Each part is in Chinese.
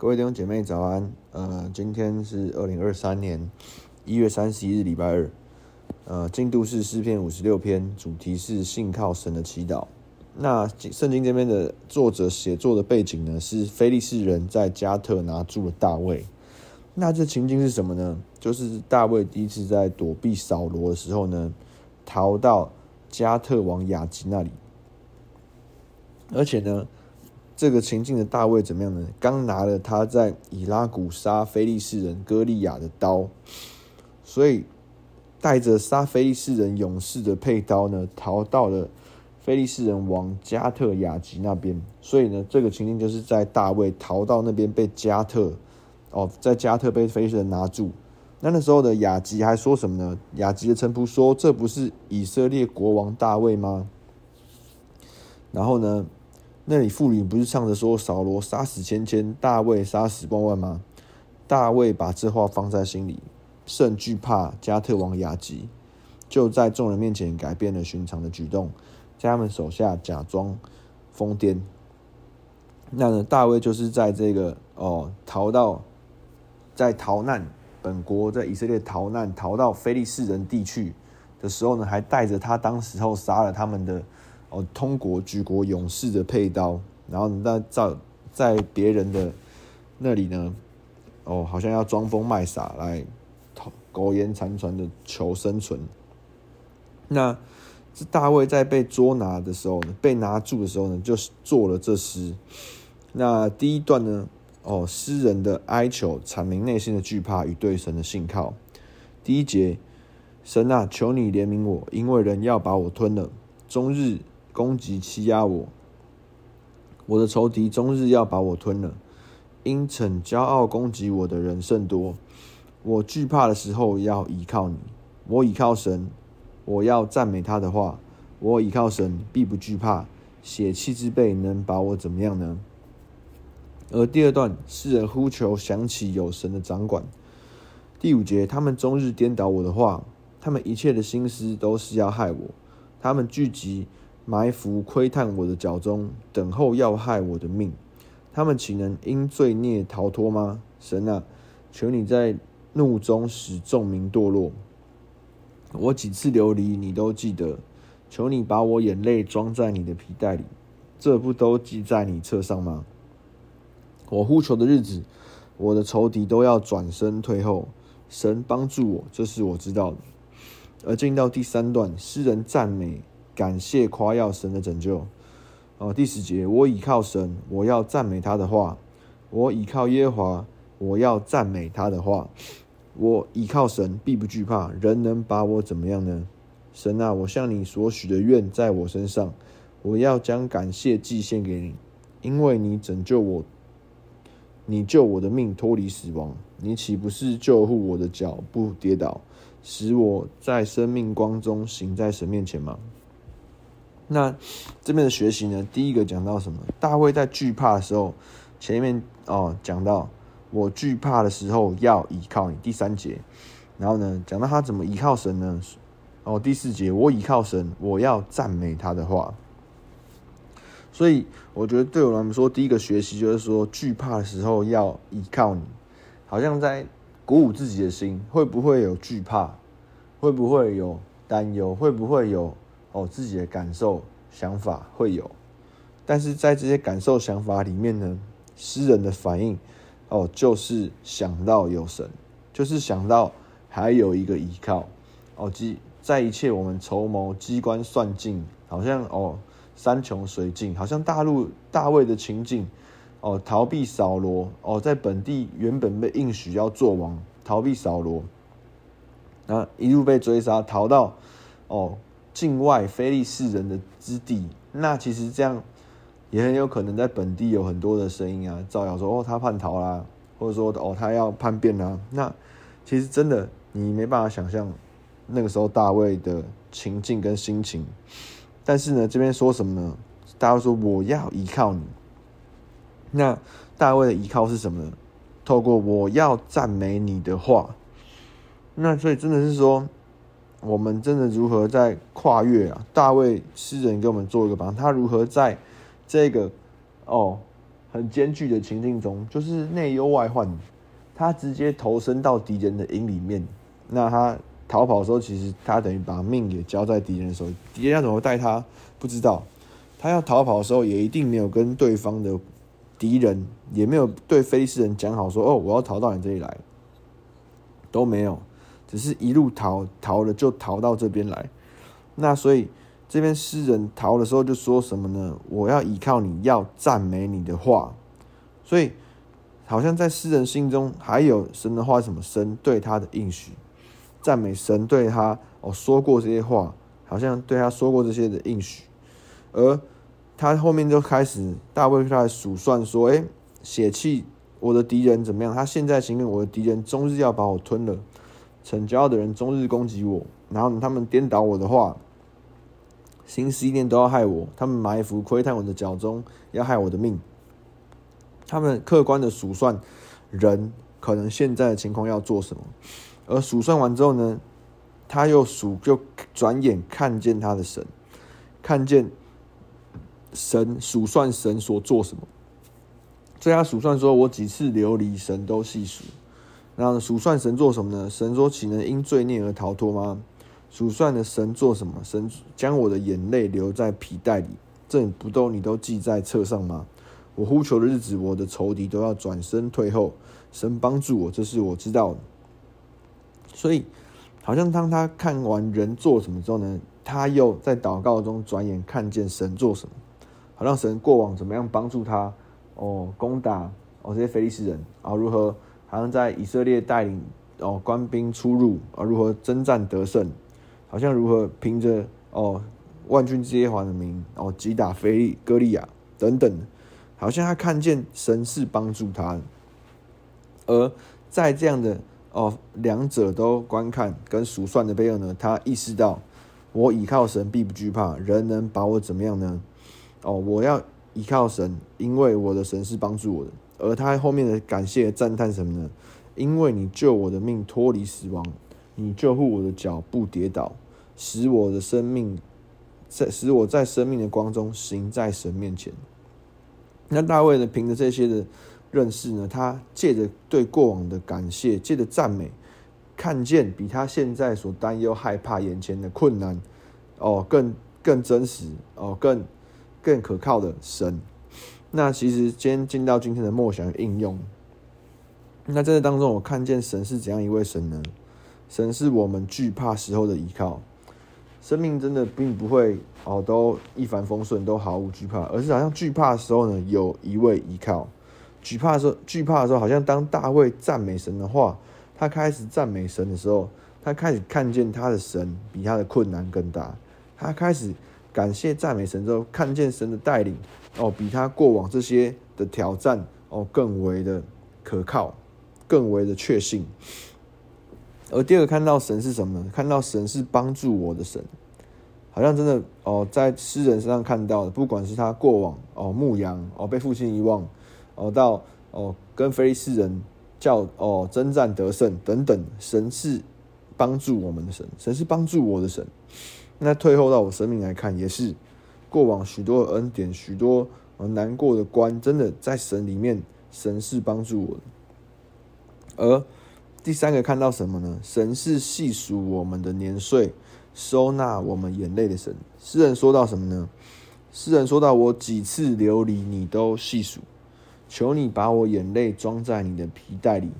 各位弟兄姐妹早安，呃，今天是二零二三年一月三十一日礼拜二，呃，进度是诗篇五十六篇，主题是信靠神的祈祷。那圣经这边的作者写作的背景呢，是非利士人在加特拿住了大卫。那这情境是什么呢？就是大卫第一次在躲避扫罗的时候呢，逃到加特王雅吉那里，而且呢。这个情境的大卫怎么样呢？刚拿了他在以拉谷杀非利士人歌利亚的刀，所以带着杀非利士人勇士的佩刀呢，逃到了非利士人王加特亚吉那边。所以呢，这个情境就是在大卫逃到那边被加特哦，在加特被非利士人拿住。那那时候的雅吉还说什么呢？雅吉的臣仆说：“这不是以色列国王大卫吗？”然后呢？那里妇女不是唱着说：“扫罗杀死千千，大卫杀死万万吗？”大卫把这话放在心里，甚惧怕加特王亚吉，就在众人面前改变了寻常的举动，在他们手下假装疯癫。那呢，大卫就是在这个哦，逃到在逃难本国，在以色列逃难，逃到非利士人地区的时候呢，还带着他当时候杀了他们的。哦，通国举国勇士的佩刀，然后那在在别人的那里呢，哦，好像要装疯卖傻来苟延残喘的求生存。那这大卫在被捉拿的时候呢，被拿住的时候呢，就做了这诗。那第一段呢，哦，诗人的哀求，阐明内心的惧怕与对神的信靠。第一节，神啊，求你怜悯我，因为人要把我吞了，终日。攻击欺压我，我的仇敌终日要把我吞了。因逞骄傲攻击我的人甚多。我惧怕的时候要倚靠你，我倚靠神，我要赞美他的话。我倚靠神，必不惧怕。血气之辈能把我怎么样呢？而第二段，世人呼求想起有神的掌管。第五节，他们终日颠倒我的话，他们一切的心思都是要害我，他们聚集。埋伏窥探我的脚踪，等候要害我的命。他们岂能因罪孽逃脱吗？神啊，求你在怒中使众民堕落。我几次流离，你都记得。求你把我眼泪装在你的皮袋里，这不都记在你册上吗？我呼求的日子，我的仇敌都要转身退后。神帮助我，这是我知道的。而进到第三段，诗人赞美。感谢夸耀神的拯救。哦，第十节，我倚靠神，我要赞美他的话。我倚靠耶和华，我要赞美他的话。我倚靠神，必不惧怕。人能把我怎么样呢？神啊，我向你所许的愿在我身上，我要将感谢祭献给你，因为你拯救我，你救我的命脱离死亡。你岂不是救护我的脚不跌倒，使我在生命光中行在神面前吗？那这边的学习呢，第一个讲到什么？大卫在惧怕的时候，前面哦讲到我惧怕的时候要倚靠你，第三节，然后呢讲到他怎么倚靠神呢？哦，第四节我倚靠神，我要赞美他的话。所以我觉得对我来说，第一个学习就是说，惧怕的时候要倚靠你，好像在鼓舞自己的心，会不会有惧怕？会不会有担忧？会不会有？哦，自己的感受、想法会有，但是在这些感受、想法里面呢，诗人的反应，哦，就是想到有神，就是想到还有一个依靠，哦，即在一切我们筹谋、机关算尽，好像哦山穷水尽，好像大陆大卫的情境，哦，逃避扫罗，哦，在本地原本被应许要做王，逃避扫罗，那一路被追杀，逃到哦。境外非利士人的之地，那其实这样也很有可能在本地有很多的声音啊，造谣说哦他叛逃啦，或者说哦他要叛变啦。那其实真的你没办法想象那个时候大卫的情境跟心情。但是呢，这边说什么呢？大卫说我要依靠你。那大卫的依靠是什么呢？透过我要赞美你的话。那所以真的是说。我们真的如何在跨越啊？大卫诗人给我们做一个榜样，他如何在这个哦很艰巨的情境中，就是内忧外患，他直接投身到敌人的营里面。那他逃跑的时候，其实他等于把命也交在敌人的手里，敌人要怎么带他不知道。他要逃跑的时候，也一定没有跟对方的敌人，也没有对非利士人讲好说：“哦，我要逃到你这里来。”都没有，只是一路逃，逃了就逃到这边来。那所以这边诗人逃的时候就说什么呢？我要依靠你，要赞美你的话。所以好像在诗人心中还有神的话，什么神对他的应许。赞美神对他哦说过这些话，好像对他说过这些的应许，而他后面就开始大卫开始数算说：“诶，血气我的敌人怎么样？他现在行令我的敌人终日要把我吞了，逞骄傲的人终日攻击我，然后他们颠倒我的话，心思意念都要害我，他们埋伏窥探我的脚踪，要害我的命。他们客观的数算人可能现在的情况要做什么。”而数算完之后呢，他又数，就转眼看见他的神，看见神数算神所做什么。在他数算说：“我几次流离，神都细数。”然后数算神做什么呢？神说：“岂能因罪孽而逃脱吗？”数算的神做什么？神将我的眼泪留在皮带里，这不都你都记在册上吗？我呼求的日子，我的仇敌都要转身退后。神帮助我，这是我知道的。所以，好像当他看完人做什么之后呢，他又在祷告中转眼看见神做什么，好像神过往怎么样帮助他哦，攻打哦这些非利士人啊，如何好像在以色列带领哦官兵出入啊，如何征战得胜，好像如何凭着哦万军之耶和华的名哦击打非利哥利亚等等，好像他看见神是帮助他，而在这样的。哦，两者都观看跟数算的背后呢，他意识到，我倚靠神必不惧怕，人能把我怎么样呢？哦，我要倚靠神，因为我的神是帮助我的。而他后面的感谢赞叹什么呢？因为你救我的命脱离死亡，你救护我的脚不跌倒，使我的生命在使我在生命的光中行在神面前。那大卫呢，凭着这些的。认识呢，他借着对过往的感谢，借着赞美，看见比他现在所担忧、害怕眼前的困难，哦，更更真实，哦，更更可靠的神。那其实今天进到今天的默想应用，那在这当中，我看见神是怎样一位神呢？神是我们惧怕时候的依靠。生命真的并不会哦，都一帆风顺，都毫无惧怕，而是好像惧怕的时候呢，有一位依靠。惧怕的时候，惧怕的时候，好像当大卫赞美神的话，他开始赞美神的时候，他开始看见他的神比他的困难更大。他开始感谢赞美神之后，看见神的带领哦，比他过往这些的挑战哦更为的可靠，更为的确信。而第二个看到神是什么呢？看到神是帮助我的神，好像真的哦，在诗人身上看到的，不管是他过往哦牧羊哦被父亲遗忘。哦，到哦，跟非利士人叫哦征战得胜等等，神是帮助我们的神，神是帮助我的神。那退后到我生命来看，也是过往许多的恩典，许多难过的关，真的在神里面，神是帮助我的。而第三个看到什么呢？神是细数我们的年岁，收纳我们眼泪的神。诗人说到什么呢？诗人说到我几次流离，你都细数。求你把我眼泪装在你的皮袋里，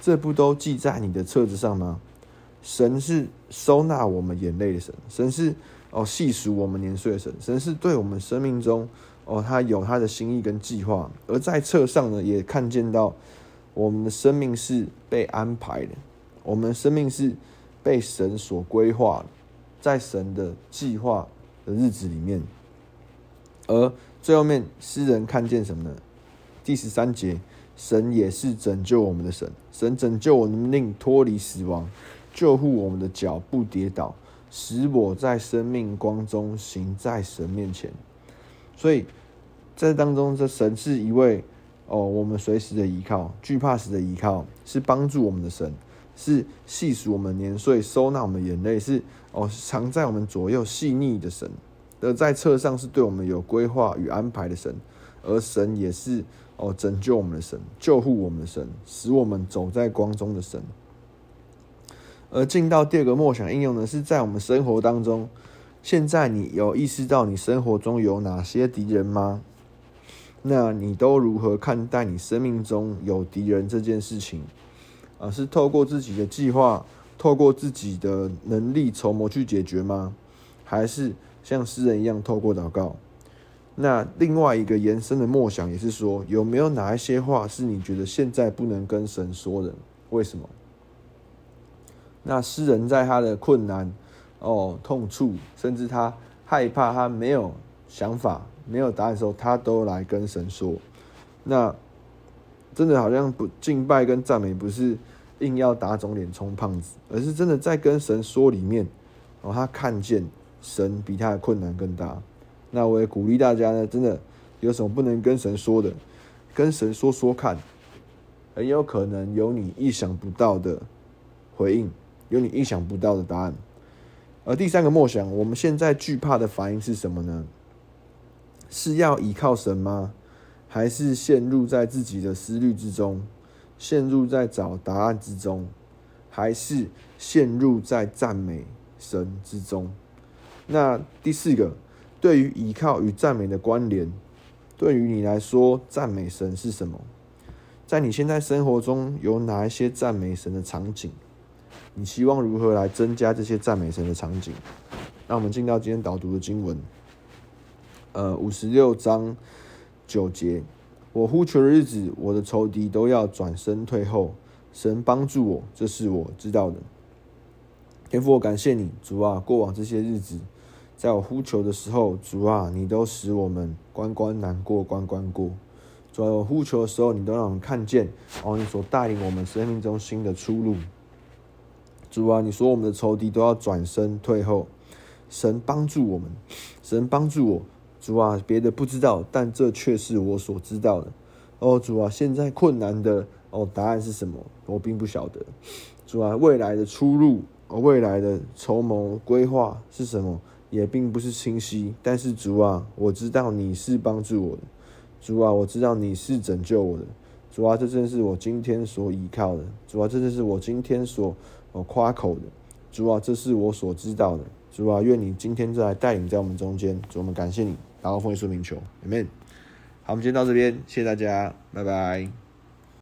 这不都记在你的册子上吗？神是收纳我们眼泪的神，神是哦细数我们年岁的神，神是对我们生命中哦他有他的心意跟计划，而在册上呢也看见到我们的生命是被安排的，我们的生命是被神所规划，在神的计划的日子里面，而最后面诗人看见什么呢？第十三节，神也是拯救我们的神，神拯救我们令脱离死亡，救护我们的脚不跌倒，使我在生命光中行在神面前。所以在当中，这神是一位哦，我们随时的依靠，惧怕时的依靠，是帮助我们的神，是细数我们年岁，收纳我们眼泪，是哦藏在我们左右细腻的神。而在册上是对我们有规划与安排的神，而神也是。哦，拯救我们的神，救护我们的神，使我们走在光中的神。而进到第二个默想应用呢，是在我们生活当中。现在你有意识到你生活中有哪些敌人吗？那你都如何看待你生命中有敌人这件事情？啊，是透过自己的计划，透过自己的能力筹谋去解决吗？还是像诗人一样透过祷告？那另外一个延伸的默想也是说，有没有哪一些话是你觉得现在不能跟神说的？为什么？那诗人在他的困难、哦痛处，甚至他害怕、他没有想法、没有答案的时候，他都来跟神说。那真的好像不敬拜跟赞美，不是硬要打肿脸充胖子，而是真的在跟神说里面，哦，他看见神比他的困难更大。那我也鼓励大家呢，真的有什么不能跟神说的，跟神说说看，很有可能有你意想不到的回应，有你意想不到的答案。而第三个默想，我们现在惧怕的反应是什么呢？是要依靠神吗？还是陷入在自己的思虑之中，陷入在找答案之中，还是陷入在赞美神之中？那第四个。对于依靠与赞美的关联，对于你来说，赞美神是什么？在你现在生活中有哪一些赞美神的场景？你希望如何来增加这些赞美神的场景？那我们进到今天导读的经文，呃，五十六章九节：我呼求的日子，我的仇敌都要转身退后。神帮助我，这是我知道的。天父，我感谢你，主啊，过往这些日子。在我呼求的时候，主啊，你都使我们关关难过关关过。在我呼求的时候，你都让我们看见哦，你所带领我们生命中新的出路。主啊，你说我们的仇敌都要转身退后，神帮助我们，神帮助我。主啊，别的不知道，但这却是我所知道的。哦，主啊，现在困难的哦答案是什么？我并不晓得。主啊，未来的出路，哦，未来的筹谋规划是什么？也并不是清晰，但是主啊，我知道你是帮助我的，主啊，我知道你是拯救我的，主啊，这正是我今天所依靠的，主啊，这正是我今天所夸口的，主啊，这是我所知道的，主啊，愿你今天再来带领在我们中间，主，我们感谢你，然后奉耶稣名求，Amen。好，我们今天到这边，谢谢大家，拜拜。